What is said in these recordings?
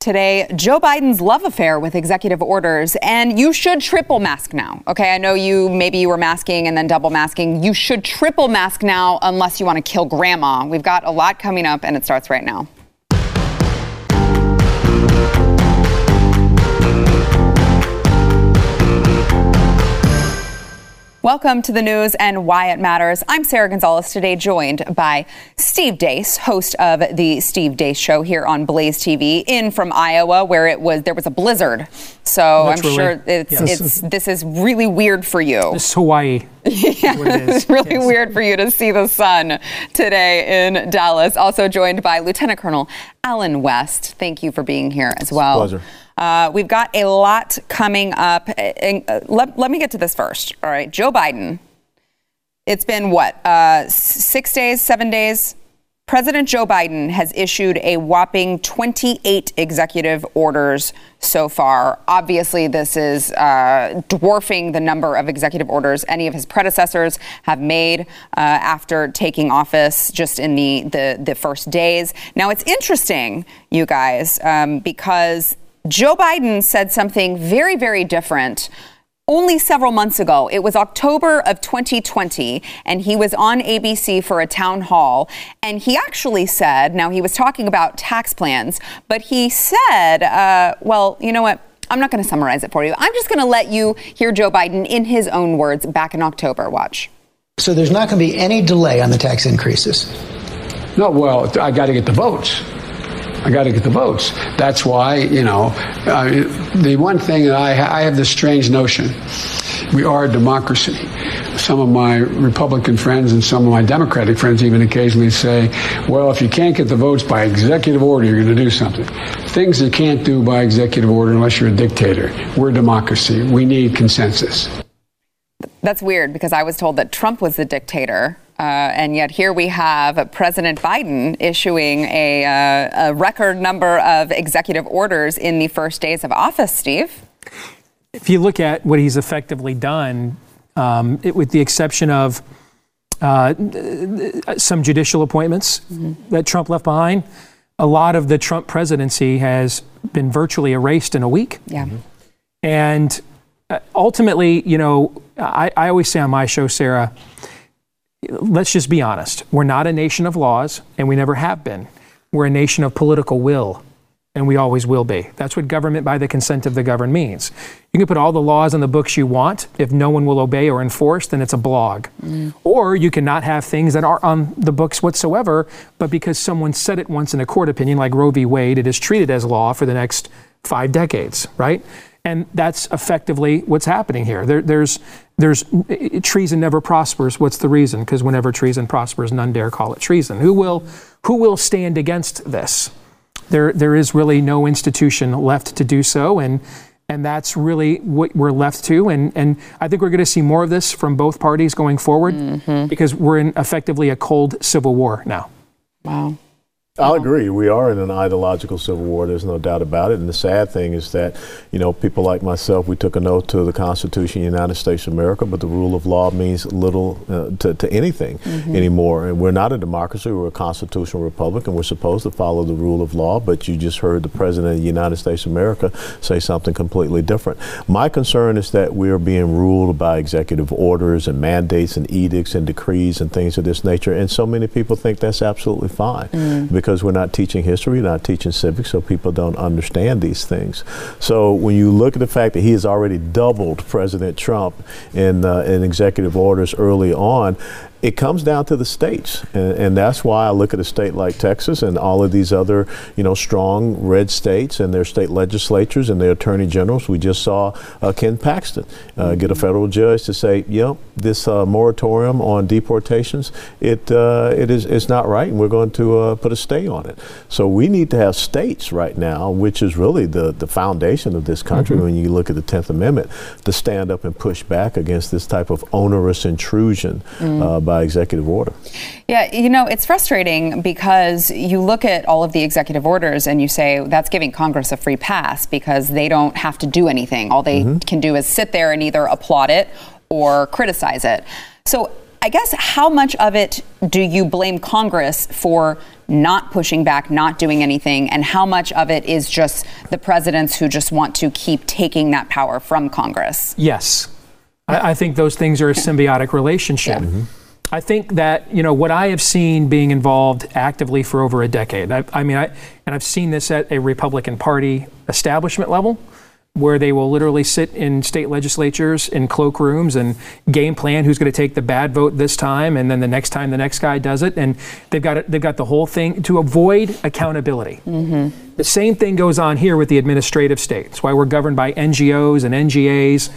Today, Joe Biden's love affair with executive orders, and you should triple mask now. Okay, I know you maybe you were masking and then double masking. You should triple mask now unless you want to kill grandma. We've got a lot coming up, and it starts right now. Welcome to the news and why it matters. I'm Sara Gonzales, today joined by Steve Deace, host of the Steve Deace Show here on Blaze TV, in from Iowa, where it was there was a blizzard. So Literally. I'm sure it's, Yes. it's this is really weird for you. This is Hawaii. Yeah, it is. it's really Yes. weird for you to see the sun today in Dallas. Also joined by Lieutenant Colonel Allen West. Thank you for being here as well. pleasure. Uh, we've got a lot coming up. And, let, let me get to this first. All right, Joe Biden. It's been what, uh, six days, seven days? President Joe Biden has issued a whopping 28 executive orders so far. Obviously, this is uh, dwarfing the number of executive orders any of his predecessors have made uh, after taking office just in the, the, the first days. Now, it's interesting, you guys, um, because Joe Biden said something very, very different only several months ago. It was October of 2020, and he was on ABC for a town hall. And he actually said, now he was talking about tax plans, but he said, uh, well, you know what? I'm not going to summarize it for you. I'm just going to let you hear Joe Biden in his own words back in October. Watch. So there's not going to be any delay on the tax increases. No, well, I got to get the votes. I got to get the votes. That's why, you know, uh, the one thing that I, I have this strange notion we are a democracy. Some of my Republican friends and some of my Democratic friends even occasionally say, well, if you can't get the votes by executive order, you're going to do something. Things you can't do by executive order unless you're a dictator. We're a democracy. We need consensus. That's weird because I was told that Trump was the dictator. Uh, and yet here we have President Biden issuing a, uh, a record number of executive orders in the first days of office, Steve. If you look at what he's effectively done, um, it, with the exception of uh, some judicial appointments that Trump left behind, a lot of the Trump presidency has been virtually erased in a week. Yeah. And uh, ultimately, you know, I, I always say on my show, Sara, let's just be honest. We're not a nation of laws, and we never have been. We're a nation of political will, and we always will be. That's what government by the consent of the governed means. You can put all the laws on the books you want. If no one will obey or enforce, then it's a blog. Mm. Or you can not have things that are on the books whatsoever, but because someone said it once in a court opinion, like Roe v. Wade, it is treated as law for the next five decades, right? And that's effectively what's happening here. There, there's, there's treason never prospers. What's the reason? Because whenever treason prospers, none dare call it treason. Who will, who will stand against this? There, there is really no institution left to do so, and and that's really what we're left to. And and I think we're going to see more of this from both parties going forward, mm-hmm. because we're in effectively a cold civil war now. Wow. I'll uh-huh. agree. We are in an ideological civil war. There's no doubt about it. And the sad thing is that, you know, people like myself, we took an oath to the Constitution of the United States of America, but the rule of law means little uh, to, to anything mm-hmm. anymore. And we're not a democracy. We're a constitutional republic, and we're supposed to follow the rule of law. But you just heard the President of the United States of America say something completely different. My concern is that we are being ruled by executive orders and mandates and edicts and decrees and things of this nature. And so many people think that's absolutely fine mm. because we're not teaching history, we're not teaching civics, so people don't understand these things. So when you look at the fact that he has already doubled President Trump in, uh, in executive orders early on, it comes down to the states, and, and that's why I look at a state like Texas and all of these other, you know, strong red states and their state legislatures and their attorney generals. We just saw uh, Ken Paxton uh, get a federal judge to say, "Yep, this uh, moratorium on deportations, it uh, it is it's not right, and we're going to uh, put a stay on it." So we need to have states right now, which is really the the foundation of this country. When you look at the Tenth Amendment, to stand up and push back against this type of onerous intrusion uh, by executive order. Yeah, you know, it's frustrating because you look at all of the executive orders and you say that's giving Congress a free pass because they don't have to do anything. All they mm-hmm. can do is sit there and either applaud it or criticize it. So I guess how much of it do you blame Congress for not pushing back, not doing anything, and how much of it is just the presidents who just want to keep taking that power from Congress? Yes. I, I think those things are a symbiotic relationship. Mm-hmm. I think that you know what I have seen being involved actively for over a decade. I, I mean, I and I've seen this at a Republican Party establishment level, where they will literally sit in state legislatures in cloakrooms and game plan who's going to take the bad vote this time, and then the next time the next guy does it, and they've got it, they've got the whole thing to avoid accountability. Mm-hmm. The same thing goes on here with the administrative state. It's why we're governed by NGOs and NGAs.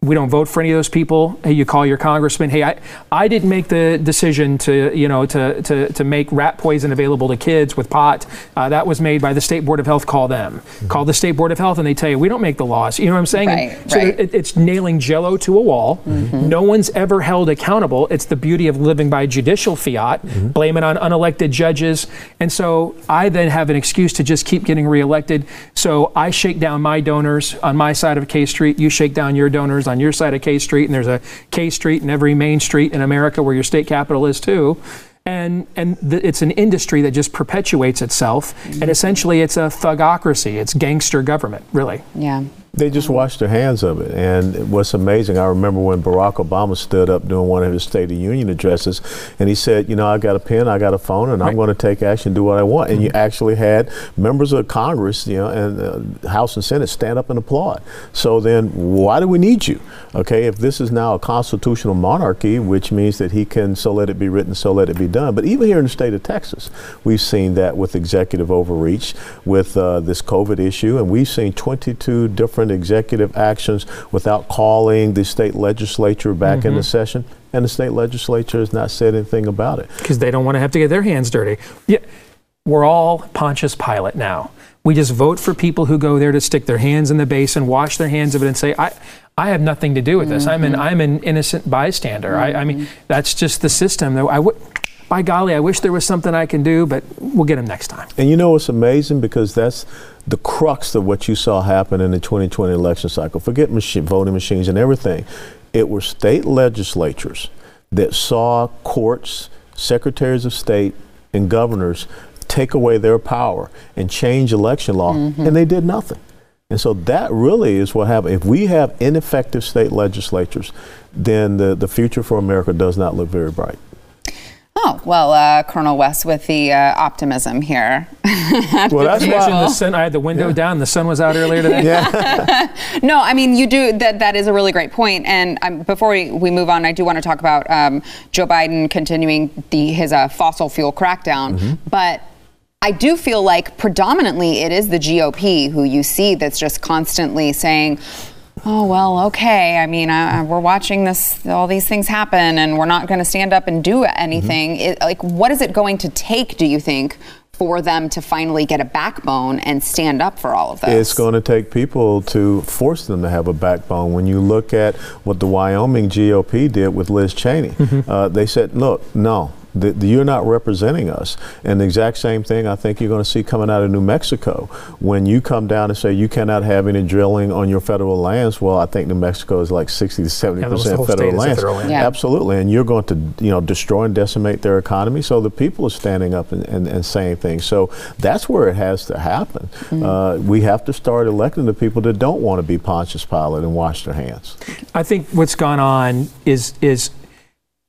We don't vote for any of those people. Hey, you call your congressman. Hey, I, I didn't make the decision to you know to, to, to make rat poison available to kids with pot. Uh, that was made by the state board of health. Call them. Mm-hmm. Call the state board of health, and they tell you we don't make the laws. You know what I'm saying? Right, so right. it- it's nailing Jello to a wall. Mm-hmm. No one's ever held accountable. It's the beauty of living by judicial fiat. Mm-hmm. Blame it on unelected judges, and so I then have an excuse to just keep getting reelected. So I shake down my donors on my side of K Street. You shake down your donors on your side of K Street, and there's a K Street in every main street in America where your state capital is too. And, and th- it's an industry that just perpetuates itself, and mm-hmm. essentially it's a thugocracy. It's gangster government, really. Yeah. They just washed their hands of it. And what's amazing, I remember when Barack Obama stood up doing one of his State of Union addresses, and he said, You know, I got a pen, I got a phone, and I'm going to take action, do what I want. And you actually had members of Congress, you know, and uh, House and Senate stand up and applaud. So then, why do we need you? Okay, if this is now a constitutional monarchy, which means that he can, so let it be written, so let it be done. But even here in the state of Texas, we've seen that with executive overreach, with uh, this COVID issue, and we've seen 22 different executive actions without calling the state legislature back into mm-hmm. session, and the state legislature has not said anything about it. because they don't want to have to get their hands dirty. Yeah, we're all Pontius Pilate now. We just vote for people who go there to stick their hands in the basin, wash their hands of it, and say, "I, I have nothing to do with this. I'm an, mm-hmm. I'm an innocent bystander." I, I mean, mm-hmm. that's just the system. Though I would, by golly, I wish there was something I can do, but we'll get them next time. And you know what's amazing because that's the crux of what you saw happen in the 2020 election cycle. Forget machine, voting machines and everything. It were state legislatures that saw courts, secretaries of state, and governors take away their power and change election law, mm-hmm. and they did nothing. And so that really is what happened. If we have ineffective state legislatures, then the, the future for America does not look very bright. Oh, well, uh, Colonel West with the uh, optimism here. Well, that's You mentioned the why. sun. I had the window down. The sun was out earlier today. yeah. No, I mean you do that. That is a really great point. And um, before we, we move on, I do want to talk about um, Joe Biden continuing the his uh, fossil fuel crackdown. But I do feel like predominantly it is the GOP who you see that's just constantly saying. Oh well, okay. I mean, uh, we're watching this, all these things happen, and we're not going to stand up and do anything. It, like, what is it going to take? Do you think for them to finally get a backbone and stand up for all of this? It's going to take people to force them to have a backbone. When you look at what the Wyoming GOP did with Liz Cheney, uh, they said, look, no. Th- you're not representing us. And the exact same thing I think you're going to see coming out of New Mexico. When you come down and say you cannot have any drilling on your federal lands, well, I think New Mexico is like 60 to 70 almost the percent federal state is a lands. federal land. Yeah. Absolutely. And you're going to, you know, destroy and decimate their economy. So the people are standing up and, and, and saying things. So that's where it has to happen. Uh, we have to start electing the people that don't want to be Pontius Pilate and wash their hands. I think what's gone on is is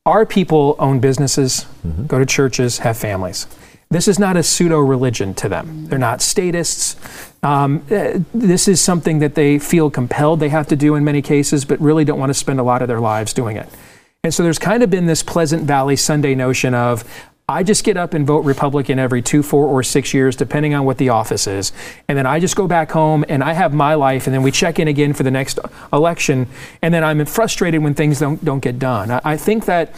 our people own businesses, go to churches, have families. This is not a pseudo religion to them. They're not statists. Um, eh, this is something that they feel compelled they have to do in many cases, but really don't want to spend a lot of their lives doing it. And so there's kind of been this Pleasant Valley Sunday notion of I just get up and vote Republican every two, four, or six years, depending on what the office is. And then I just go back home and I have my life, and then we check in again for the next election. And then I'm frustrated when things don't, don't get done. I, I think that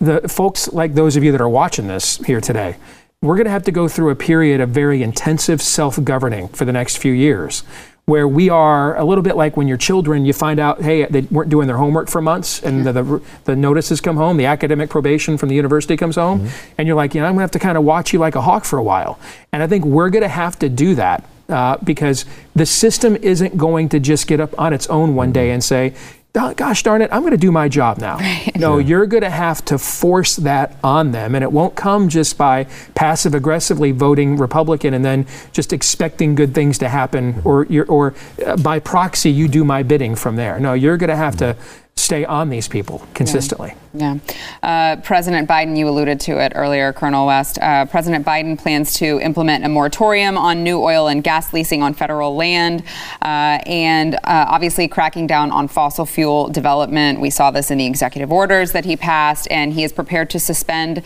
the folks like those of you that are watching this here today, we're going to have to go through a period of very intensive self governing for the next few years. Where we are a little bit like when your children, you find out, hey, they weren't doing their homework for months, and the, the, the notices come home, the academic probation from the university comes home, and you're like, you know, I'm going to have to kind of watch you like a hawk for a while. And I think we're going to have to do that uh, because the system isn't going to just get up on its own one day and say, gosh darn it, I'm going to do my job now. No, you're going to have to force that on them. And it won't come just by passive aggressively voting Republican and then just expecting good things to happen or, or uh, by proxy, you do my bidding from there. No, you're going to have to stay on these people consistently. Yeah. Uh, President Biden, you alluded to it earlier, Colonel West. Uh, President Biden plans to implement a moratorium on new oil and gas leasing on federal land uh, and uh, obviously cracking down on fossil fuel development. We saw this in the executive orders that he passed, and he is prepared to suspend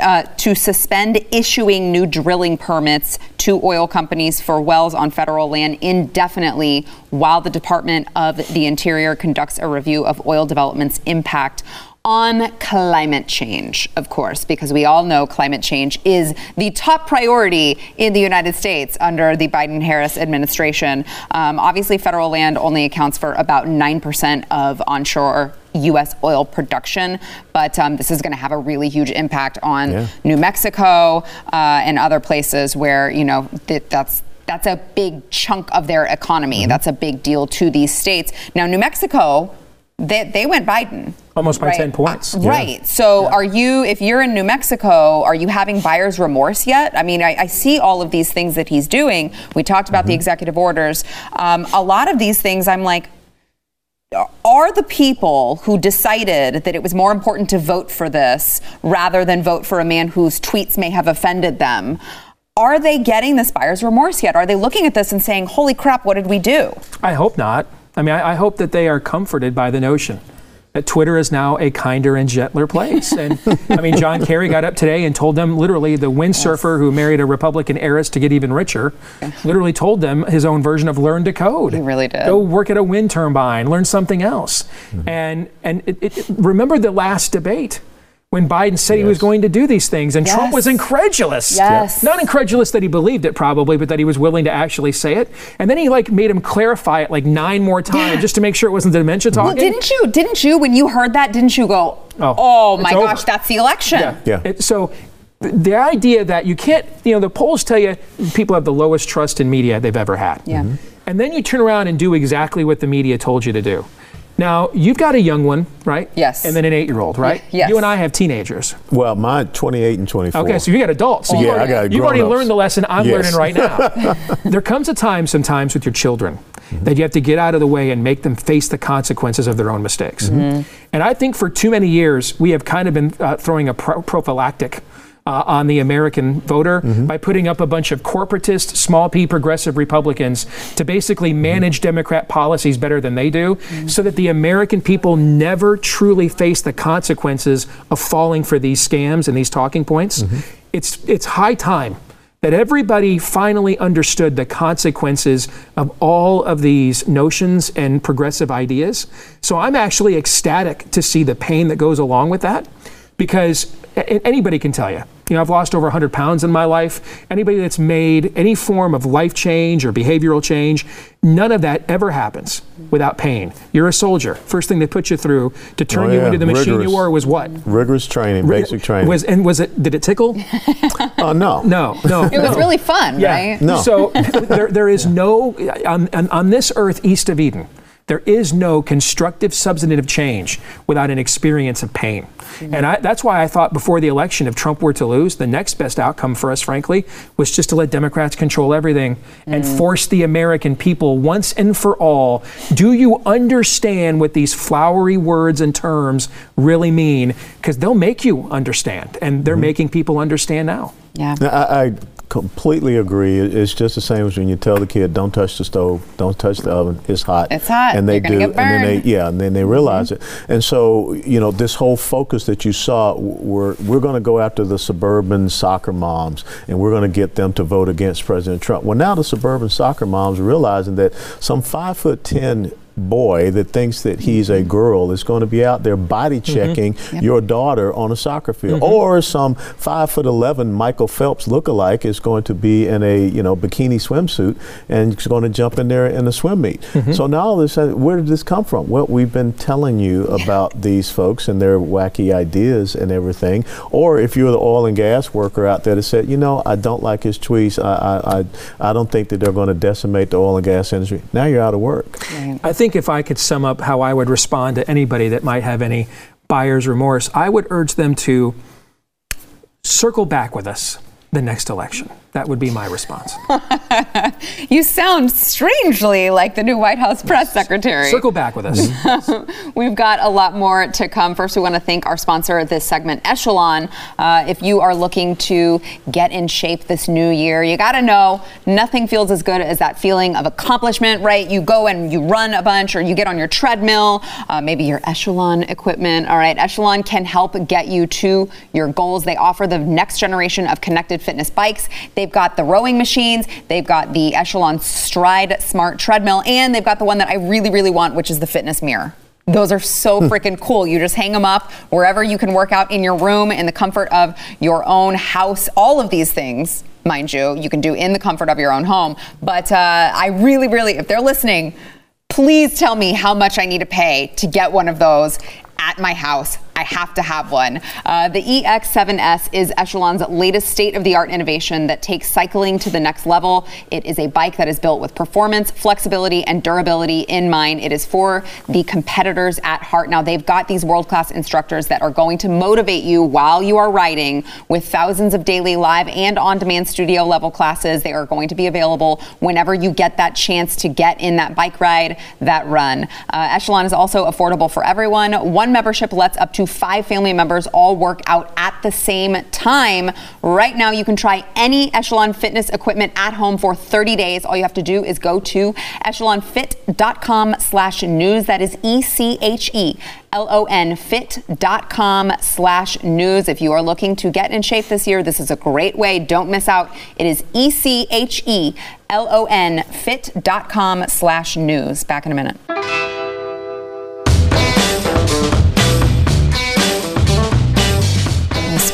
uh, to suspend issuing new drilling permits to oil companies for wells on federal land indefinitely while the Department of the Interior conducts a review of oil development's impact on climate change, of course, because we all know climate change is the top priority in the United States under the Biden Harris administration. Um, obviously, federal land only accounts for about 9% of onshore U.S. oil production, but um, this is going to have a really huge impact on Yeah. New Mexico uh, and other places where, you know, that, that's that's a big chunk of their economy. That's a big deal to these states. Now, New Mexico, they, they went Biden. Almost by right? 10 points. Uh, Right. So, are you, if you're in New Mexico, are you having buyer's remorse yet? I mean, I, I see all of these things that he's doing. We talked about the executive orders. Um, a lot of these things, I'm like, are the people who decided that it was more important to vote for this rather than vote for a man whose tweets may have offended them? Are they getting this buyer's remorse yet? Are they looking at this and saying, holy crap, what did we do? I hope not. I mean, I, I hope that they are comforted by the notion Twitter is now a kinder and gentler place. And I mean, John Kerry got up today and told them literally the windsurfer who married a Republican heiress to get even richer, literally told them his own version of learn to code. He really did. Go work at a wind turbine, learn something else. Mm-hmm. And and it, it, remember the last debate. When Biden said he was going to do these things, and Trump was incredulous. Yes. Not incredulous that he believed it, probably, but that he was willing to actually say it. And then he like made him clarify it like nine more times just to make sure it wasn't the dementia talking. Well, didn't you, didn't you, when you heard that, didn't you go, Oh, oh, my over." gosh, that's the election? Yeah. Yeah. It- so the idea that you can't, you know, the polls tell you people have the lowest trust in media they've ever had. Yeah. Mhm. And then you turn around and do exactly what the media told you to do. Now, you've got a young one, right? Yes. And then an eight year old, right? Yes. You and I have teenagers. Well, mine 28 and 24. Okay, so you got adults. So Yeah, you've I already, got you've already grown-ups. learned the lesson I'm Yes. learning right now. there comes a time sometimes with your children that you have to get out of the way and make them face the consequences of their own mistakes. And I think for too many years, we have kind of been uh, throwing a pro- prophylactic. Uh, on the American voter mm-hmm. by putting up a bunch of corporatist, small p progressive Republicans to basically mm-hmm. manage Democrat policies better than they do, mm-hmm. so that the American people never truly face the consequences of falling for these scams and these talking points. It's, it's high time that everybody finally understood the consequences of all of these notions and progressive ideas. So I'm actually ecstatic to see the pain that goes along with that because anybody can tell you. You know, I've lost over 100 pounds in my life. Anybody that's made any form of life change or behavioral change, none of that ever happens without pain. You're a soldier. First thing they put you through to turn Oh, you into the machine Rigorous. you were was what? Rigorous training, basic training. Was and was it? Did it tickle? oh, no. No, no. It was no. really fun, right? No. So there, there is no on, on, on this earth east of Eden. There is no constructive substantive change without an experience of pain. Mm-hmm. And I, that's why I thought before the election, if Trump were to lose, the next best outcome for us, frankly, was just to let Democrats control everything and mm. force the American people once and for all do you understand what these flowery words and terms really mean? Because they'll make you understand, and they're mm-hmm. making people understand now. Yeah. I, I completely agree. It's just the same as when you tell the kid, "Don't touch the stove, don't touch the oven. It's hot." It's hot. and they do, and then they yeah, and then they realize mm-hmm. it. And so you know, this whole focus that you saw, we're we're going to go after the suburban soccer moms, and we're going to get them to vote against President Trump. Well, now the suburban soccer moms are realizing that some five foot ten boy that thinks that he's a girl is going to be out there body mm-hmm. checking your daughter on a soccer field. Mm-hmm. Or some five foot 11 michael phelps lookalike is going to be in a you know bikini swimsuit and is going to jump in there in a swim meet. Mm-hmm. So now all of a sudden where did this come from? Well we've been telling you about these folks and their wacky ideas and everything. Or if you're the oil and gas worker out there that said you know i don't like his tweets. I i i, I don't think that they're going to decimate the oil and gas industry. Now you're out of work. I think think if I could sum up how I would respond to anybody that might have any buyer's remorse, I would urge them to circle back with us the next election. That would be my response. you sound strangely like the new White House press secretary. Circle back with us. We've got a lot more to come. First, we want to thank our sponsor of this segment, Echelon. Uh, if you are looking to get in shape this new year, you got to know nothing feels as good as that feeling of accomplishment, right? You go and you run a bunch or you get on your treadmill, uh, maybe your Echelon equipment. All right, Echelon can help get you to your goals. They offer the next generation of connected fitness bikes. They've got the rowing machines, they've got the Echelon Stride Smart Treadmill, and they've got the one that I really, really want, which is the fitness mirror. Those are so Hmm. freaking cool. You just hang them up wherever you can work out in your room, in the comfort of your own house. All of these things, mind you, you can do in the comfort of your own home. But uh, I really, really, if they're listening, please tell me how much I need to pay to get one of those at my house. I have to have one. Uh, the EX7S is Echelon's latest state of the art innovation that takes cycling to the next level. It is a bike that is built with performance, flexibility, and durability in mind. It is for the competitors at heart. Now, they've got these world class instructors that are going to motivate you while you are riding with thousands of daily live and on demand studio level classes. They are going to be available whenever you get that chance to get in that bike ride, that run. Uh, Echelon is also affordable for everyone. One membership lets up to five family members all work out at the same time. Right now, you can try any Echelon fitness equipment at home for 30 days. All you have to do is go to echelonfit.com slash news. That is E-C-H-E. L-O-N fit.com slash news. If you are looking to get in shape this year, this is a great way. Don't miss out. It is E-C-H-E L-O-N fit.com slash news. Back in a minute.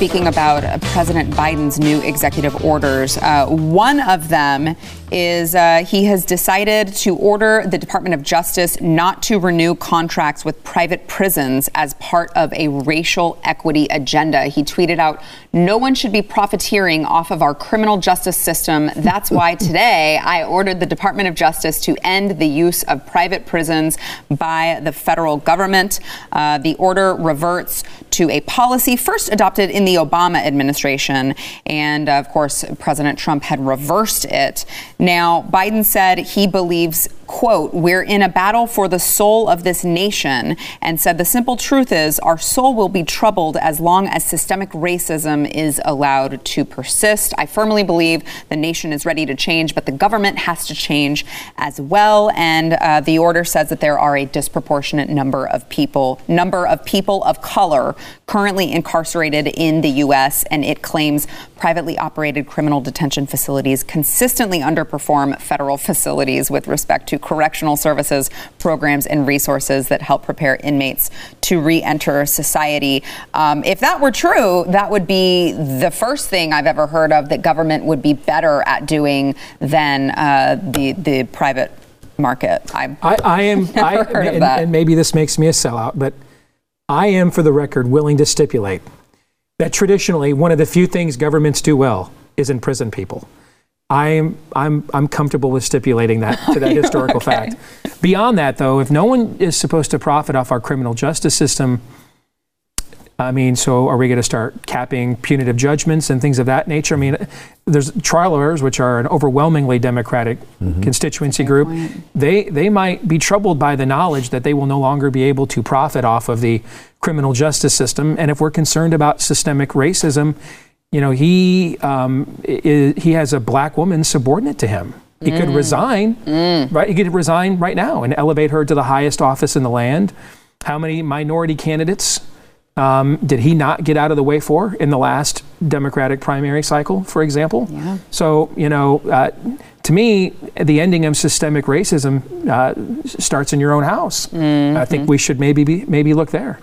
Speaking about President Biden's new executive orders, uh, one of them is uh, he has decided to order the Department of Justice not to renew contracts with private prisons as part of a racial equity agenda. He tweeted out, No one should be profiteering off of our criminal justice system. That's why today I ordered the Department of Justice to end the use of private prisons by the federal government. Uh, the order reverts to a policy first adopted in the Obama administration. And of course, President Trump had reversed it. Now, Biden said he believes, quote, we're in a battle for the soul of this nation, and said the simple truth is our soul will be troubled as long as systemic racism is allowed to persist. I firmly believe the nation is ready to change, but the government has to change as well. And uh, the order says that there are a disproportionate number of people, number of people of color currently incarcerated in the U.S., and it claims privately operated criminal detention facilities consistently underperform federal facilities with respect to correctional services, programs, and resources that help prepare inmates to re enter society. Um, if that were true, that would be the first thing I've ever heard of that government would be better at doing than uh, the, the private market. I, I, I am, Never I, heard of and, that. and maybe this makes me a sellout, but I am, for the record, willing to stipulate that traditionally one of the few things governments do well is imprison people. I'm, I'm, I'm comfortable with stipulating that to that historical Okay. fact. Beyond that, though, if no one is supposed to profit off our criminal justice system, I mean, so are we going to start capping punitive judgments and things of that nature? I mean, there's trial lawyers, which are an overwhelmingly Democratic mm-hmm. constituency group. They they might be troubled by the knowledge that they will no longer be able to profit off of the criminal justice system. And if we're concerned about systemic racism, you know, he um, i- he has a black woman subordinate to him. He could mm. resign, mm. right? He could resign right now and elevate her to the highest office in the land. How many minority candidates um, did he not get out of the way for in the last Democratic primary cycle, for example? Yeah. So, you know, uh, to me, the ending of systemic racism uh, starts in your own house. I think we should maybe be, maybe look there.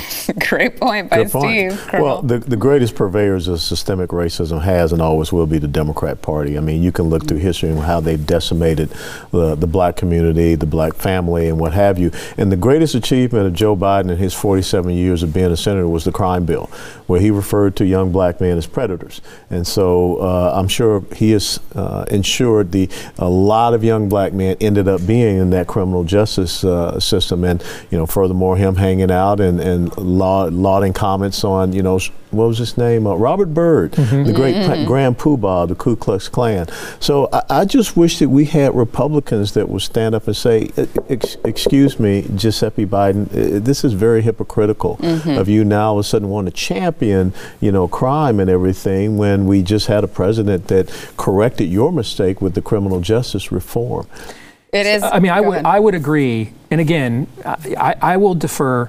Great point by Good point. Steve. Well, the, the greatest purveyors of systemic racism has and always will be the Democrat Party. I mean, you can look through history and how they've decimated the, the black community, the black family, and what have you. And the greatest achievement of Joe Biden in his 47 years of being a senator was the crime bill, where he referred to young black men as predators. And so uh, I'm sure he has uh, ensured the a lot of young black men ended up being in that criminal justice uh, system. And you know, furthermore, him hanging out and and laud, lauding comments on you know what was his name, uh, Robert Byrd, the great pa- Grand Poobah of the Ku Klux Klan. So I, I just wish that we had Republicans that would stand up and say, "E- ex- "Excuse me, Giuseppe Biden, uh, this is very hypocritical of you now all of a sudden want to champion, you know, crime and everything when we just had a president that corrected your mistake with the criminal justice reform." it is. I mean, I would ahead. I would agree. And again, I, I will defer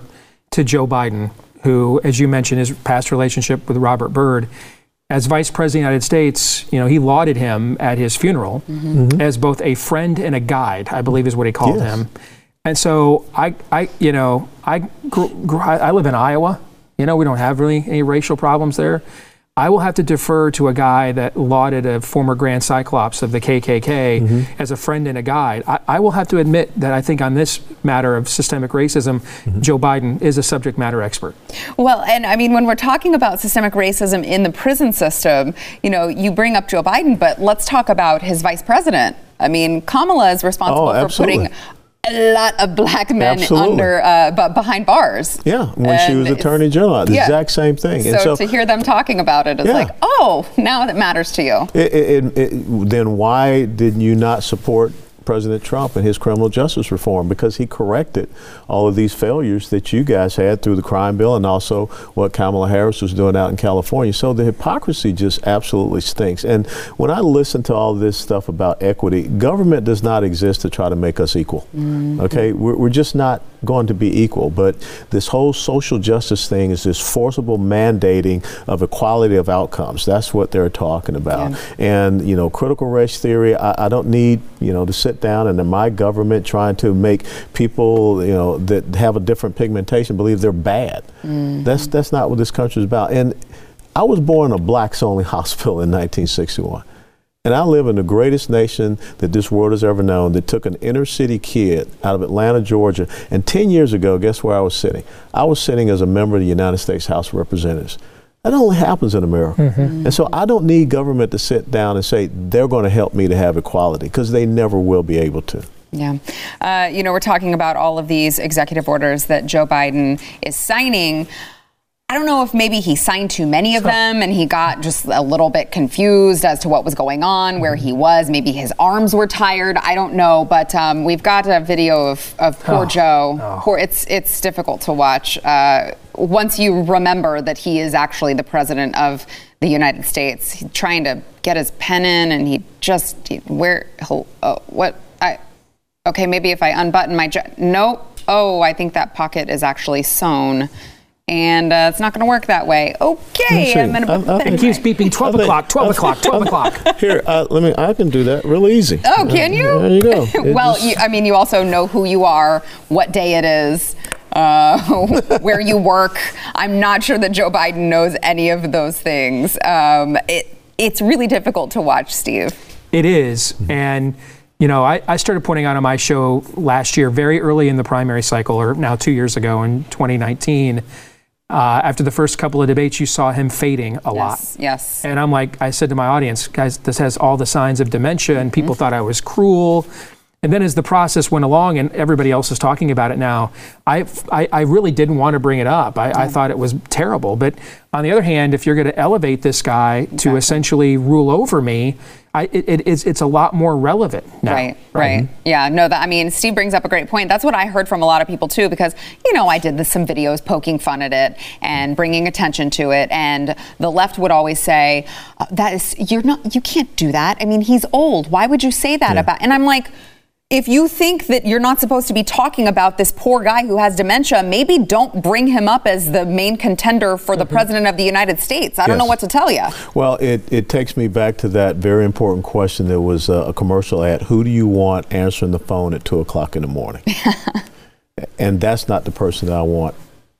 to Joe Biden, who, as you mentioned, his past relationship with Robert Byrd. As Vice President of the United States, you know, he lauded him at his funeral mm-hmm. as both a friend and a guide. I believe is what he called Yes. him. And so I, I, you know, I, grew, grew, I I live in Iowa. You know, we don't have really any racial problems there. I will have to defer to a guy that lauded a former Grand Cyclops of the KKK mm-hmm. as a friend and a guide. I, I will have to admit that I think on this matter of systemic racism, mm-hmm. Joe Biden is a subject matter expert. Well, and I mean, when we're talking about systemic racism in the prison system, you know, you bring up Joe Biden, but let's talk about his vice president. I mean, Kamala is responsible Oh, for putting a lot of black men Absolutely. under, uh, behind bars. Yeah, when she was Attorney General, the yeah. exact same thing. So, to hear them talking about it, it is Yeah. like, oh, now it matters to you. It, it, it, then why didn't you not support President Trump and his criminal justice reform? Because he corrected all of these failures that you guys had through the crime bill and also what Kamala Harris was doing out in California. So the hypocrisy just absolutely stinks. And when I listen to all this stuff about equity, government does not exist to try to make us equal. Mm-hmm. Okay, we're, we're just not going to be equal. But this whole social justice thing is this forcible mandating of equality of outcomes. That's what they're talking about. Yeah. And you know, critical race theory. I, I don't need you know to sit down and in my government trying to make people you know that have a different pigmentation believe they're bad. Mm-hmm. That's that's not what this country is about. And I was born in a blacks only hospital in 1961. And I live in the greatest nation that this world has ever known that took an inner city kid out of Atlanta, Georgia. And 10 years ago, guess where I was sitting? I was sitting as a member of the United States House of Representatives. That only happens in America. And so I don't need government to sit down and say they're going to help me to have equality because they never will be able to. Yeah. Uh, you know, we're talking about all of these executive orders that Joe Biden is signing. I don't know if maybe he signed too many of them and he got just a little bit confused as to what was going on, where he was. Maybe his arms were tired. I don't know. But um, we've got a video of, of poor Oh, Joe. oh. Poor, it's, it's difficult to watch uh, once you remember that he is actually the president of the United States. He's trying to get his pen in and he just, he, where, uh, what, I, Okay, maybe if I unbutton my. Nope. Oh, I think that pocket is actually sewn. And uh, it's not going to work that way. Okay, see. I'm going to I- put I the pen think- in Keeps beeping 12 I think- o'clock, 12 o'clock, 12 o'clock. Here, uh, let me. I can do that real easy. Oh, can you? There you go. Well, just- you, I mean, you also know who you are, what day it is, uh, where you work. I'm not sure that Joe Biden knows any of those things. Um, it, it's really difficult to watch, Steve. It is. And, you know, I, I started pointing out on my show last year, very early in the primary cycle, or now two years ago in 2019. Uh, after the first couple of debates, you saw him fading a lot. Yes. Yes. And I'm like, I said to my audience, guys, this has all the signs of dementia, and people thought I was cruel. And then as the process went along and everybody else is talking about it now, I, I, I really didn't want to bring it up. I, I thought it was terrible. But on the other hand, if you're going to elevate this guy to essentially rule over me, I, it, it, it's, it's a lot more relevant now. Right, right. Yeah, no, that, I mean, Steve brings up a great point. That's what I heard from a lot of people too, because, you know, I did this, some videos poking fun at it and bringing attention to it. And the left would always say, uh, that is, you're not, you can't do that. I mean, he's old. Why would you say that Yeah. about, and I'm like, if you think that you're not supposed to be talking about this poor guy who has dementia, maybe don't bring him up as the main contender for the mm-hmm. president of the United States. I don't know what to tell you. Well, it, it takes me back to that very important question. There was a, a commercial ad. Who do you want answering the phone at two o'clock in the morning? and that's not the person that I want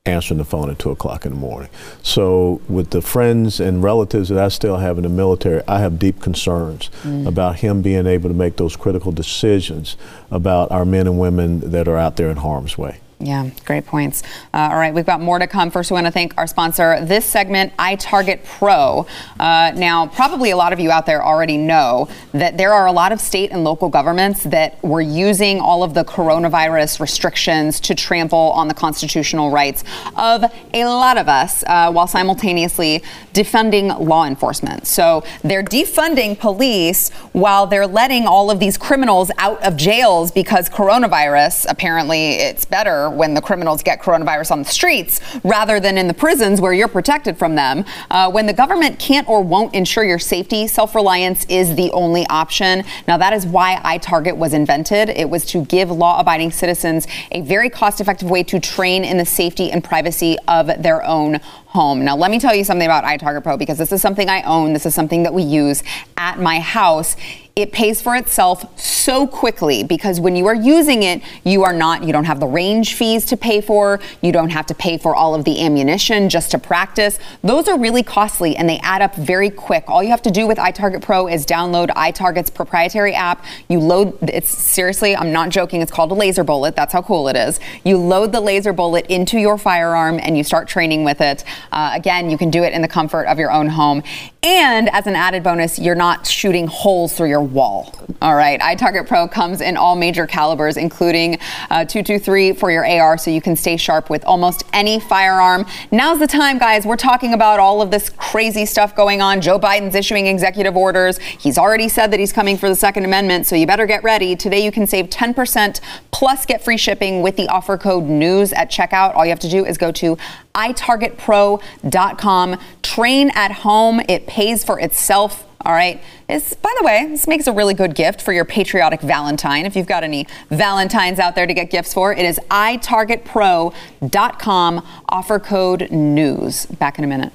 answering the phone at two o'clock in the morning. So, with the friends and relatives that I still have in the military, I have deep concerns mm. about him being able to make those critical decisions about our men and women that are out there in harm's way. Yeah, great points. Uh, all right, we've got more to come. First, we want to thank our sponsor. This segment, iTarget Pro. Uh, now, probably a lot of you out there already know that there are a lot of state and local governments that were using all of the coronavirus restrictions to trample on the constitutional rights of a lot of us uh, while simultaneously defunding law enforcement. So they're defunding police while they're letting all of these criminals out of jails because coronavirus, apparently, it's better when the criminals get coronavirus on the streets rather than in the prisons where you're protected from them. Uh, when the government can't or won't ensure your safety, self reliance is the only option. Now, that is why iTarget was invented. It was to give law abiding citizens a very cost effective way to train in the safety and privacy of their own home. Now, let me tell you something about iTarget Pro because this is something I own. This is something that we use at my house it pays for itself so quickly because when you are using it, you are not, you don't have the range fees to pay for. You don't have to pay for all of the ammunition just to practice. Those are really costly and they add up very quick. All you have to do with iTarget Pro is download iTarget's proprietary app. You load, it's seriously, I'm not joking, it's called a laser bullet. That's how cool it is. You load the laser bullet into your firearm and you start training with it. Uh, again, you can do it in the comfort of your own home. And as an added bonus, you're not shooting holes through your wall. All right. iTarget Pro comes in all major calibers, including uh, 223 for your AR, so you can stay sharp with almost any firearm. Now's the time, guys. We're talking about all of this crazy stuff going on. Joe Biden's issuing executive orders. He's already said that he's coming for the Second Amendment, so you better get ready. Today, you can save 10% plus get free shipping with the offer code NEWS at checkout. All you have to do is go to itargetpro.com. Train at home. It pays for itself. All right. This, by the way, this makes a really good gift for your patriotic Valentine. If you've got any Valentines out there to get gifts for, it is itargetpro.com. Offer code NEWS. Back in a minute.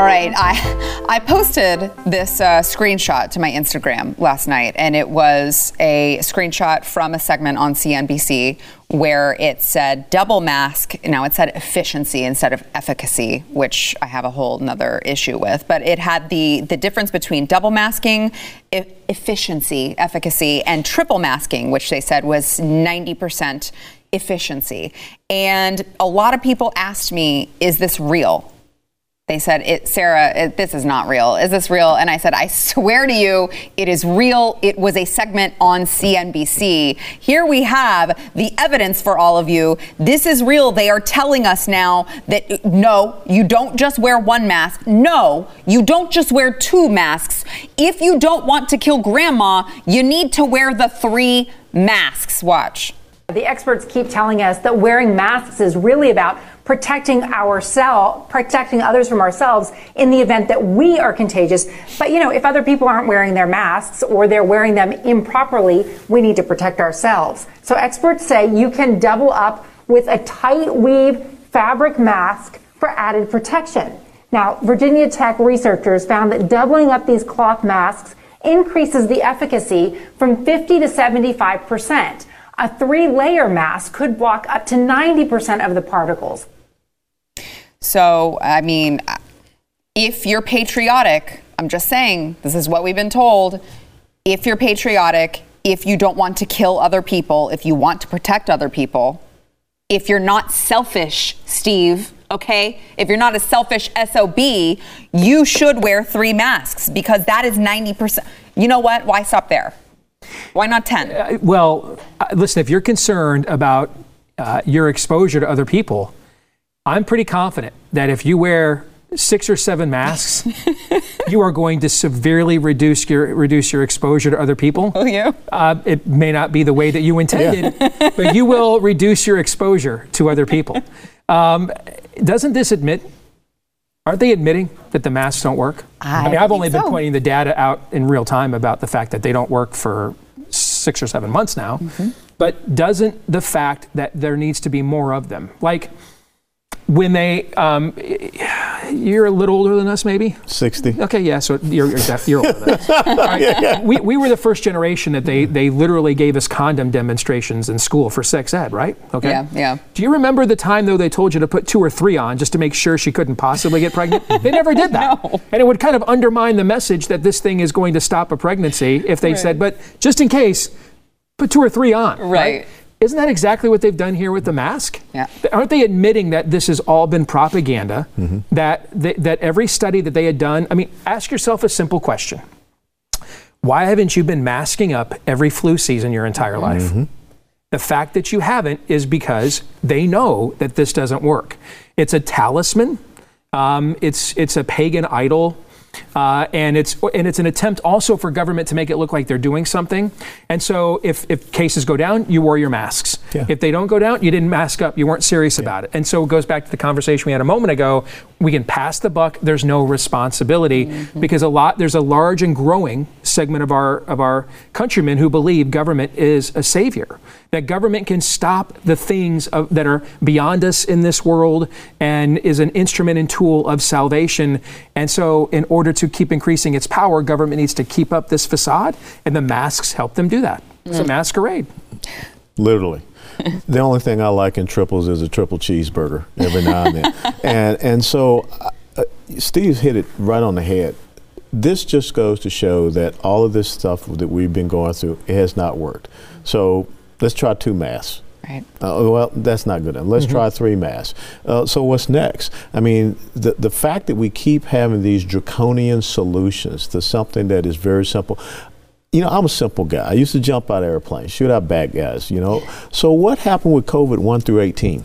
All right, I I posted this uh, screenshot to my Instagram last night, and it was a screenshot from a segment on CNBC where it said double mask. Now it said efficiency instead of efficacy, which I have a whole another issue with. But it had the the difference between double masking, e- efficiency, efficacy, and triple masking, which they said was ninety percent efficiency. And a lot of people asked me, "Is this real?" They said, it, Sara, it, this is not real. Is this real? And I said, I swear to you, it is real. It was a segment on CNBC. Here we have the evidence for all of you. This is real. They are telling us now that no, you don't just wear one mask. No, you don't just wear two masks. If you don't want to kill grandma, you need to wear the three masks. Watch. The experts keep telling us that wearing masks is really about protecting ourselves, protecting others from ourselves in the event that we are contagious. But you know, if other people aren't wearing their masks or they're wearing them improperly, we need to protect ourselves. So experts say you can double up with a tight weave fabric mask for added protection. Now, Virginia Tech researchers found that doubling up these cloth masks increases the efficacy from 50 to 75 percent a three layer mask could block up to 90% of the particles. So, I mean, if you're patriotic, I'm just saying, this is what we've been told. If you're patriotic, if you don't want to kill other people, if you want to protect other people, if you're not selfish, Steve, okay? If you're not a selfish SOB, you should wear three masks because that is 90%. You know what? Why stop there? Why not 10? Uh, well, uh, listen, if you're concerned about uh, your exposure to other people, I'm pretty confident that if you wear six or seven masks, you are going to severely reduce your reduce your exposure to other people. Oh, yeah. Uh, it may not be the way that you intended, yeah. but you will reduce your exposure to other people. Um, doesn't this admit Aren't they admitting that the masks don't work? I, I mean, I've only so. been pointing the data out in real time about the fact that they don't work for six or seven months now. Mm-hmm. But doesn't the fact that there needs to be more of them, like when they, um, you're a little older than us, maybe. 60. Okay, yeah, so you're, you're, def- you're older than us. All right. we, we were the first generation that they, they literally gave us condom demonstrations in school for sex ed, right? Okay. Yeah, yeah. Do you remember the time, though, they told you to put two or three on just to make sure she couldn't possibly get pregnant? they never did that. No. And it would kind of undermine the message that this thing is going to stop a pregnancy if they said, but just in case, put two or three on. Right. Isn't that exactly what they've done here with the mask? Yeah. Aren't they admitting that this has all been propaganda? That, that that every study that they had done. I mean, ask yourself a simple question: Why haven't you been masking up every flu season your entire life? The fact that you haven't is because they know that this doesn't work. It's a talisman. Um, it's it's a pagan idol. Uh, and it's and it's an attempt also for government to make it look like they're doing something. And so if, if cases go down, you wore your masks. Yeah. If they don't go down, you didn't mask up. You weren't serious about it. And so it goes back to the conversation we had a moment ago. We can pass the buck. There's no responsibility mm-hmm. because a lot there's a large and growing segment of our of our countrymen who believe government is a savior. That government can stop the things of, that are beyond us in this world and is an instrument and tool of salvation. And so, in order to keep increasing its power, government needs to keep up this facade, and the masks help them do that. It's a mm. masquerade. Literally. the only thing I like in triples is a triple cheeseburger every now and then. and and so uh, Steve's hit it right on the head. This just goes to show that all of this stuff that we've been going through it has not worked. So let's try two masks. Right. Uh, well, that's not good enough. Let's try three masks. Uh, so what's next? I mean, the the fact that we keep having these draconian solutions to something that is very simple. You know, I'm a simple guy. I used to jump out of airplanes, shoot out bad guys. You know, so what happened with COVID one through eighteen?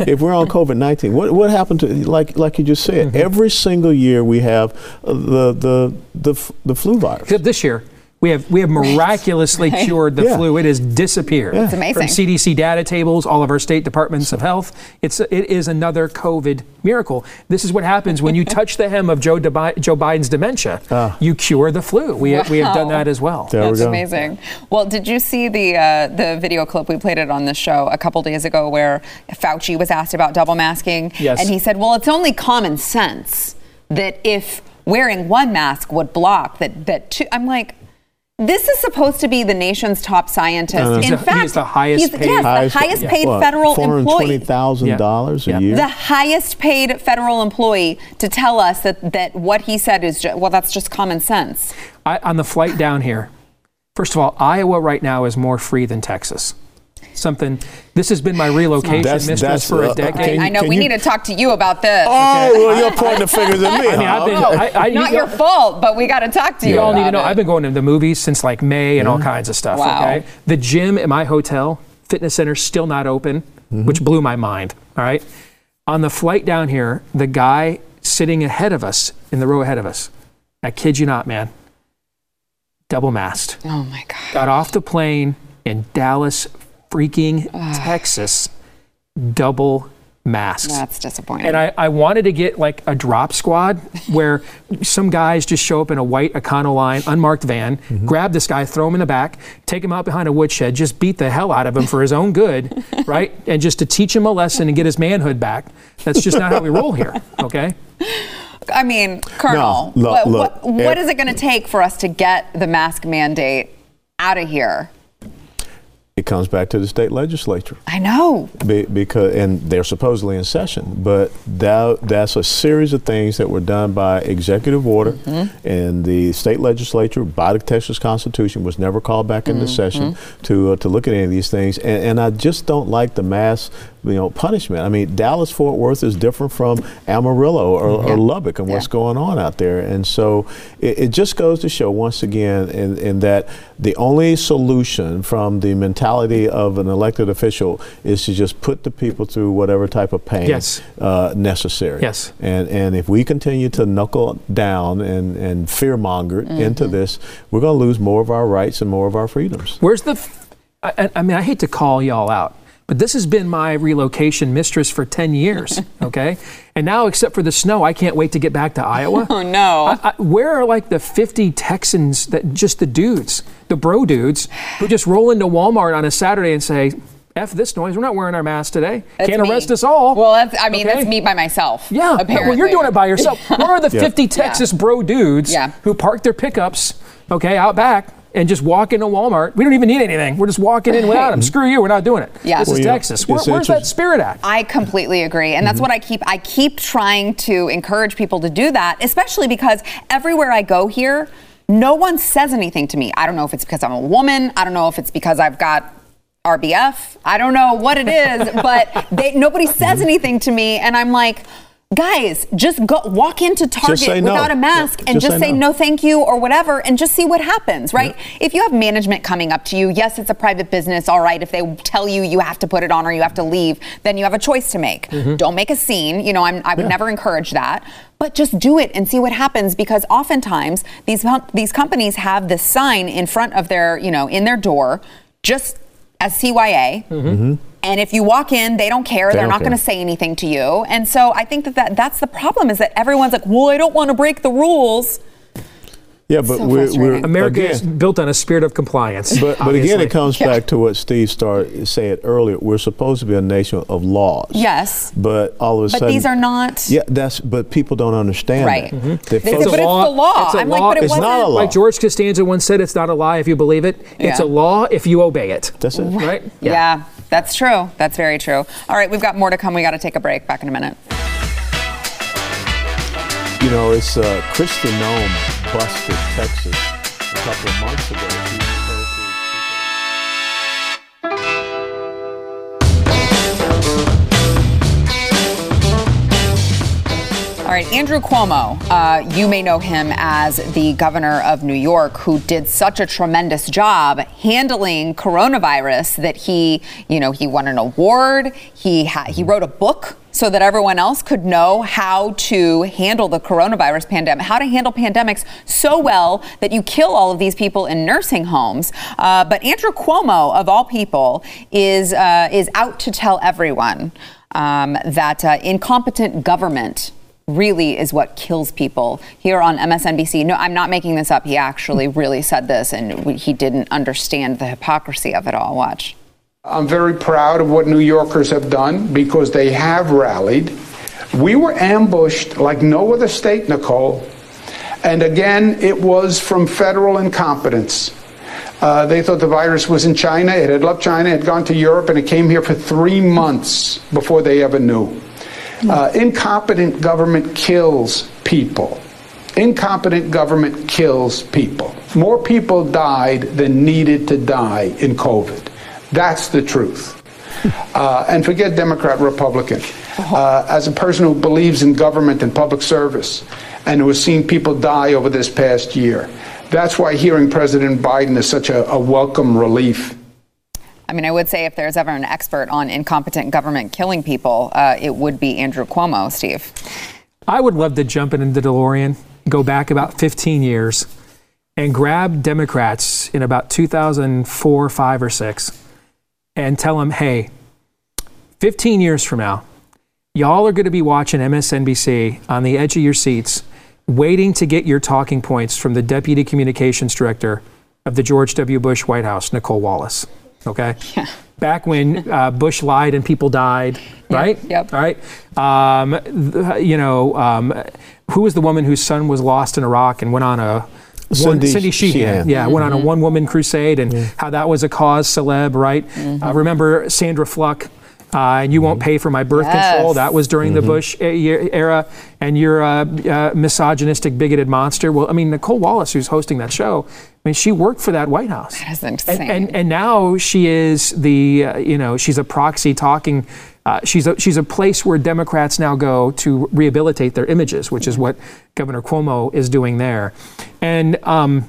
if we're on COVID nineteen, what what happened to like like you just said? Every single year we have uh, the the the the flu virus. Except this year, we have we have miraculously Right. cured the Yeah. flu. It has disappeared. It's amazing. From CDC data tables, all of our state departments of health. It's it is another COVID miracle. This is what happens when you touch the hem of Joe, Debi- Joe Biden's dementia. you cure the flu. We we have done that as well. There That's go. amazing. Well, did you see the uh, the video clip we played it on the show a couple days ago where Fauci was asked about double masking, Yes. and he said, "Well, it's only common sense that if wearing one mask would block that that two." I'm like. This is supposed to be the nation's top scientist. Uh, In He's fact, he is the highest he's, paid- yes, Highest- the highest yeah. paid What, federal employee. $420,000 Yeah. a year? The highest paid federal employee to tell us that, that what he said is, ju- well, that's just common sense. I, on the flight down here, first of all, Iowa right now is more free than Texas. Something. This has been my relocation That's- mistress that's, for a uh, decade. Can I you- know we you- need to talk to you about this. Oh, well, you're pointing the fingers at me. I mean, huh? I've been. Okay. I, I, Not you- your fault, but we got to talk to you. You all need to about know. it. I've been going to the movies since like May and all kinds of stuff. Wow. Okay. The gym at my hotel, fitness center, still not open, which blew my mind. All right. On the flight down here, the guy sitting ahead of us in the row ahead of us, I kid you not, man, double masked. Oh my God. Got off the plane in Dallas, freaking Texas, double masks. That's disappointing. And I, I wanted to get like a drop squad where some guys just show up in a white Econoline unmarked van, mm-hmm. grab this guy, throw him in the back, take him out behind a woodshed, just beat the hell out of him for his own good, right? And just to teach him a lesson and get his manhood back. That's just not how we roll here, okay? I mean, Colonel, No, look, what, look, what, what ev- is it going to take for us to get the mask mandate out of here? It comes back to the state legislature. I know. Be, because and they're supposedly in session, but that that's a series of things that were done by executive order, and the state legislature by the Texas Constitution was never called back into session to uh, to look at any of these things, and, and I just don't like the mass you know punishment. I mean, Dallas Fort Worth is different from Amarillo or, or Lubbock and what's Yeah. going on out there, and so it, it just goes to show once again in, in that the only solution from the mentality of an elected official is to just put the people through whatever type of pain Yes. uh, necessary. Yes. And and if we continue to knuckle down and, and fear monger into this, we're going to lose more of our rights and more of our freedoms. Where's the. F- I, I mean, I hate to call y'all out, but this has been my relocation mistress for 10 years, okay? and now, except for the snow, I can't wait to get back to Iowa. Oh, no. I, I, where are like the 50 Texans that just the dudes, the bro dudes, who just roll into Walmart on a Saturday and say, F this noise. We're not wearing our masks today. That's Can't me. arrest us all. Well, that's, I mean, Okay? that's me by myself. Yeah, apparently. well, you're doing it by yourself. Where are the Yeah. 50 Texas bro dudes Yeah. who park their pickups, okay, out back and just walk into Walmart? We don't even need anything. We're just walking in without them. Screw you. We're not doing it. Yeah. This Well, is you know, Texas. Where, where's that spirit at? I completely agree. And that's mm-hmm. what I keep I keep trying to encourage people to do that, especially because everywhere I go here, no one says anything to me. I don't know if it's because I'm a woman, I don't know if it's because I've got RBF. I don't know what it is, but they, nobody says mm-hmm. anything to me and I'm like Guys, just go walk into Target no. without a mask Yeah, and just just say say no. no thank you or whatever and just see what happens, right? If you have management coming up to you, yes, it's a private business, all right. If they tell you you have to put it on or you have to leave, then you have a choice to make. Mm-hmm. Don't make a scene. You know, I'm, I would never encourage that. But just do it and see what happens because oftentimes these these companies have this sign in front of their, you know, in their door, just as CYA. Mm-hmm. And if you walk in, they don't care. They are not going to say anything to you. And so I think that, that that's the problem is that everyone's like, well, I don't want to break the rules. Yeah, but So we're, we're. America again, is built on a spirit of compliance. But, but again, it comes Yeah. back to what Steve started saying earlier. We're supposed to be a nation of laws. Yes. But all of a But sudden, these are not. Yeah, that's. But people don't understand Right. that. Mhm. They They focus- say, but it's the law. It's a I'm like, but it It's not wasn't. a law. Like George Costanza once said, it's not a lie if you believe it. It's a law if you obey it. That's it. Right? Yeah. that's true. That's very true. All right, we've got more to come. We got to take a break. Back in a minute. You know, it's uh, Kristi Noem busted Texas a couple of months ago. All right, Andrew Cuomo, uh, you may know him as the governor of New York, who did such a tremendous job handling coronavirus that he, you know, he won an award. He ha- he wrote a book so that everyone else could know how to handle the coronavirus pandemic, how to handle pandemics so well that you kill all of these people in nursing homes. Uh, but Andrew Cuomo, of all people, is uh, is out to tell everyone um, that uh, incompetent government really is what kills people. Here on MSNBC, no, I'm not making this up. He actually really said this, and he didn't understand the hypocrisy of it all. Watch. I'm very proud of what New Yorkers have done because they have rallied. We were ambushed like no other state, Nicolle. And again, it was from federal incompetence. Uh, they thought the virus was in China. It had left China, it had gone to Europe, and it came here for three months before they ever knew. Uh, incompetent government kills people. Incompetent government kills people. More people died than needed to die in COVID. That's the truth. Uh, and forget Democrat, Republican. Uh, as a person who believes in government and public service and who has seen people die over this past year, that's why hearing President Biden is such a, a welcome relief. I mean, I would say if there's ever an expert on incompetent government killing people, uh, it would be Andrew Cuomo, Steve. I would love to jump in the DeLorean, go back about 15 years, and grab Democrats in about 2004, 5, or 6, and tell them, hey, 15 years from now, y'all are going to be watching MSNBC on the edge of your seats, waiting to get your talking points from the Deputy Communications Director of the George W. Bush White House, Nicolle Wallace. Okay? Yeah. Back when uh, Bush lied and people died, right? yep. All right. Um, th- you know, um, who was the woman whose son was lost in Iraq and went on a one, Cindy Cindy Sheehan, Sheehan. yeah, went Mm-hmm. on a one-woman crusade, and how that was a cause celeb, right? Mm-hmm. Uh, remember Sandra Fluke, uh, and you won't pay for my birth control. That was during the Bush e- era, and you're a, uh misogynistic, bigoted monster. Well, I mean, Nicolle Wallace, who's hosting that show, I mean, she worked for that White House. That's And, and, and now she is the, uh, you know, she's a proxy talking. Uh, she's a she's a place where Democrats now go to rehabilitate their images, which is what Governor Cuomo is doing there. And um,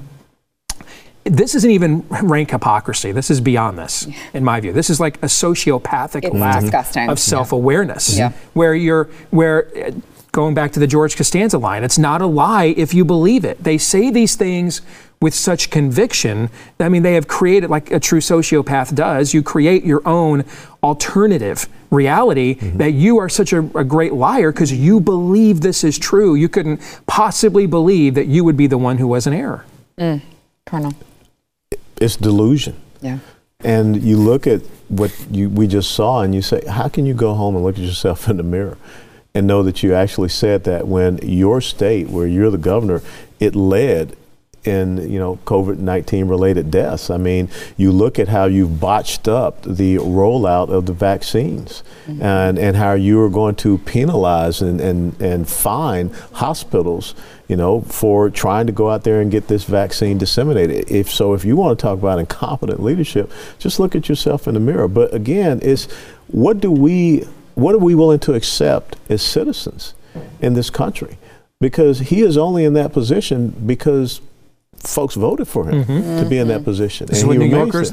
this isn't even rank hypocrisy. This is beyond this, in my view. This is like a sociopathic It's lack disgusting. of self-awareness, Yeah. where you're where. uh, Going back to the George Costanza line, it's not a lie if you believe it. They say these things with such conviction. I mean, they have created, like a true sociopath does, you create your own alternative reality mm-hmm. that you are such a, a great liar because you believe this is true. You couldn't possibly believe that you would be the one who was in error. Mm, Colonel. It's delusion. Yeah. And you look at what you, we just saw and you say, how can you go home and look at yourself in the mirror and know that you actually said that when your state, where you're the governor, it led in you know COVID-19 related deaths. I mean, you look at how you've botched up the rollout of the vaccines mm-hmm. and, and how you are going to penalize and, and, and fine hospitals you know, for trying to go out there and get this vaccine disseminated. If so, if you want to talk about incompetent leadership, just look at yourself in the mirror. But again, it's what do we, what are we willing to accept as citizens in this country? Because he is only in that position because folks voted for him mm-hmm. to be in that mm-hmm. position. This is what New Yorkers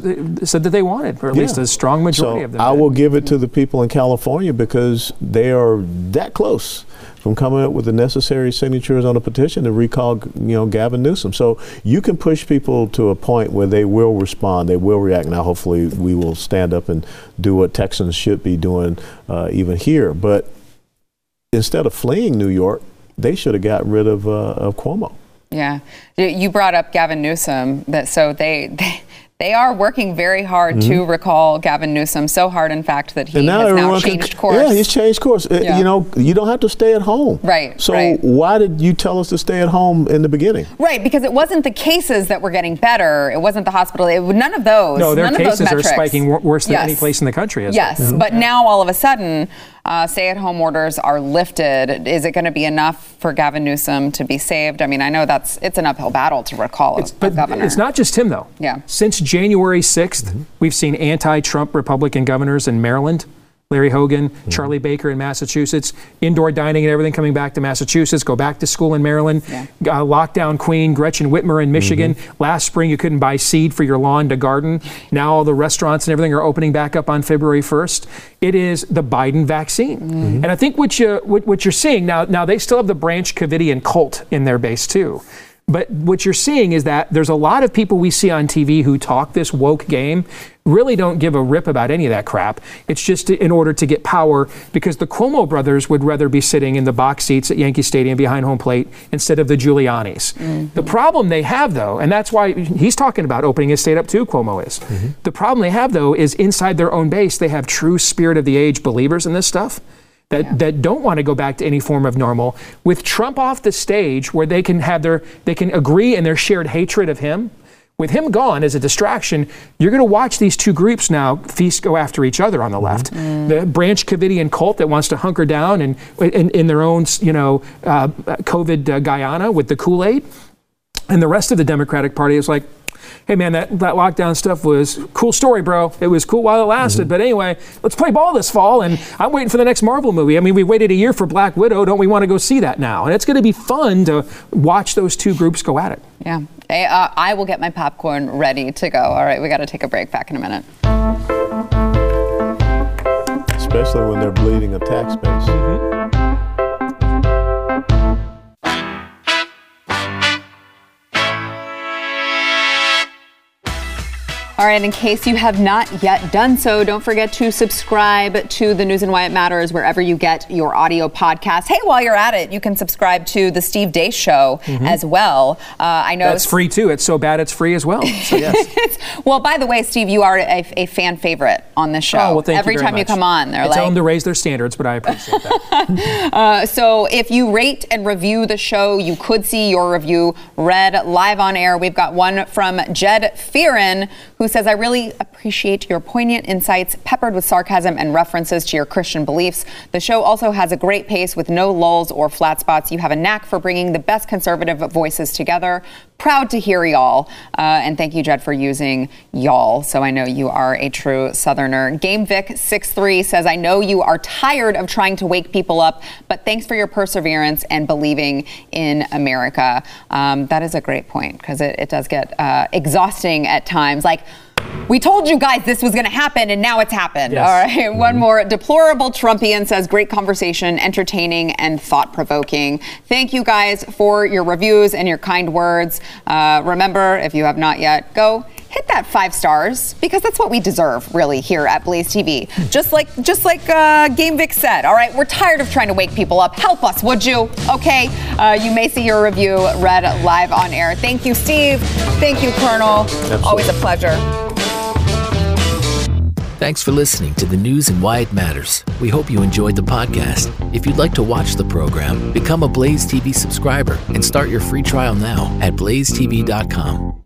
said that they wanted, or at yeah. least a strong majority so of them. I will give it to the people in California because they are that close from coming up with the necessary signatures on a petition to recall, you know, Gavin Newsom. So you can push people to a point where they will respond, they will react. Now, hopefully, we will stand up and do what Texans should be doing, uh, even here. But instead of fleeing New York, they should have got rid of, uh, of Cuomo. Yeah, you brought up Gavin Newsom. That so they, they they are working very hard mm-hmm. to recall Gavin Newsom. So hard, in fact, that he now has now changed can, course. Yeah, he's changed course. Uh, yeah. You know, you don't have to stay at home. Right. So right. why did you tell us to stay at home in the beginning? Right, because it wasn't the cases that were getting better. It wasn't the hospital. It, none of those. No, their cases are spiking worse than yes. any place in the country. Yes, mm-hmm. but now all of a sudden uh, stay-at-home orders are lifted. Is it going to be enough for Gavin Newsom to be saved? I mean, I know that's it's an uphill battle to recall it's, a, but a governor. It's not just him, though. Yeah. Since January 6th, mm-hmm. we've seen anti-Trump Republican governors in Maryland Larry Hogan, mm-hmm. Charlie Baker in Massachusetts, indoor dining and everything coming back to Massachusetts, go back to school in Maryland, yeah. uh, lockdown queen Gretchen Whitmer in Michigan. Mm-hmm. Last spring, you couldn't buy seed for your lawn to garden. Now all the restaurants and everything are opening back up on February 1st. It is the Biden vaccine. Mm-hmm. And I think what, you, what, what you're seeing now, now they still have the Branch Covidian cult in their base too. But what you're seeing is that there's a lot of people we see on TV who talk this woke game, really don't give a rip about any of that crap. It's just in order to get power because the Cuomo brothers would rather be sitting in the box seats at Yankee Stadium behind home plate instead of the Giulianis. Mm-hmm. The problem they have, though, and that's why he's talking about opening his state up too, Cuomo is. Mm-hmm. The problem they have, though, is inside their own base, they have true spirit of the age believers in this stuff that, yeah. that don't want to go back to any form of normal. With Trump off the stage, where they can have their they can agree in their shared hatred of him. With him gone as a distraction, you're going to watch these two groups now feast go after each other on the left. Mm. The Branch Covidian cult that wants to hunker down and in, in their own, you know, uh, COVID uh, Guyana with the Kool Aid, and the rest of the Democratic Party is like, hey man, that, that lockdown stuff was cool story, bro. It was cool while it lasted. Mm-hmm. But anyway, let's play ball this fall. And I'm waiting for the next Marvel movie. I mean, we waited a year for Black Widow. Don't we want to go see that now? And it's going to be fun to watch those two groups go at it. Yeah. Hey, uh, I will get my popcorn ready to go. All right, we got to take a break. Back in a minute. Especially when they're bleeding a tax base. Mm-hmm. All right, in case you have not yet done so, don't forget to subscribe to the News and Why It Matters wherever you get your audio podcast. Hey, while you're at it, you can subscribe to the Steve Deace Show mm-hmm. as well. Uh, I know that's free too. It's so bad it's free as well. So yes. well, by the way, Steve, you are a, a fan favorite on the show. Oh, well, thank Every you time much. you come on, they're I like, tell them to raise their standards, but I appreciate that. uh, so if you rate and review the show, you could see your review read live on air. We've got one from Jed Fearon who says, "I really." appreciate your poignant insights peppered with sarcasm and references to your Christian beliefs. The show also has a great pace with no lulls or flat spots. You have a knack for bringing the best conservative voices together. Proud to hear y'all. Uh, and thank you, Jed, for using y'all. So I know you are a true Southerner. Game Vic 63 says, I know you are tired of trying to wake people up, but thanks for your perseverance and believing in America. Um, that is a great point because it, it, does get uh, exhausting at times. Like, we told you guys this was going to happen, and now it's happened. Yes. All right. Mm-hmm. One more. Deplorable Trumpian says, great conversation, entertaining, and thought provoking. Thank you guys for your reviews and your kind words. Uh, remember, if you have not yet, go hit that five stars because that's what we deserve really here at Blaze TV. Just like just like uh, Game Vic said. All right, we're tired of trying to wake people up. Help us, would you? Okay, uh, you may see your review read live on air. Thank you, Steve. Thank you, Colonel. Absolutely. Always a pleasure. Thanks for listening to the news and why it matters. We hope you enjoyed the podcast. If you'd like to watch the program, become a Blaze TV subscriber and start your free trial now at blazetv.com.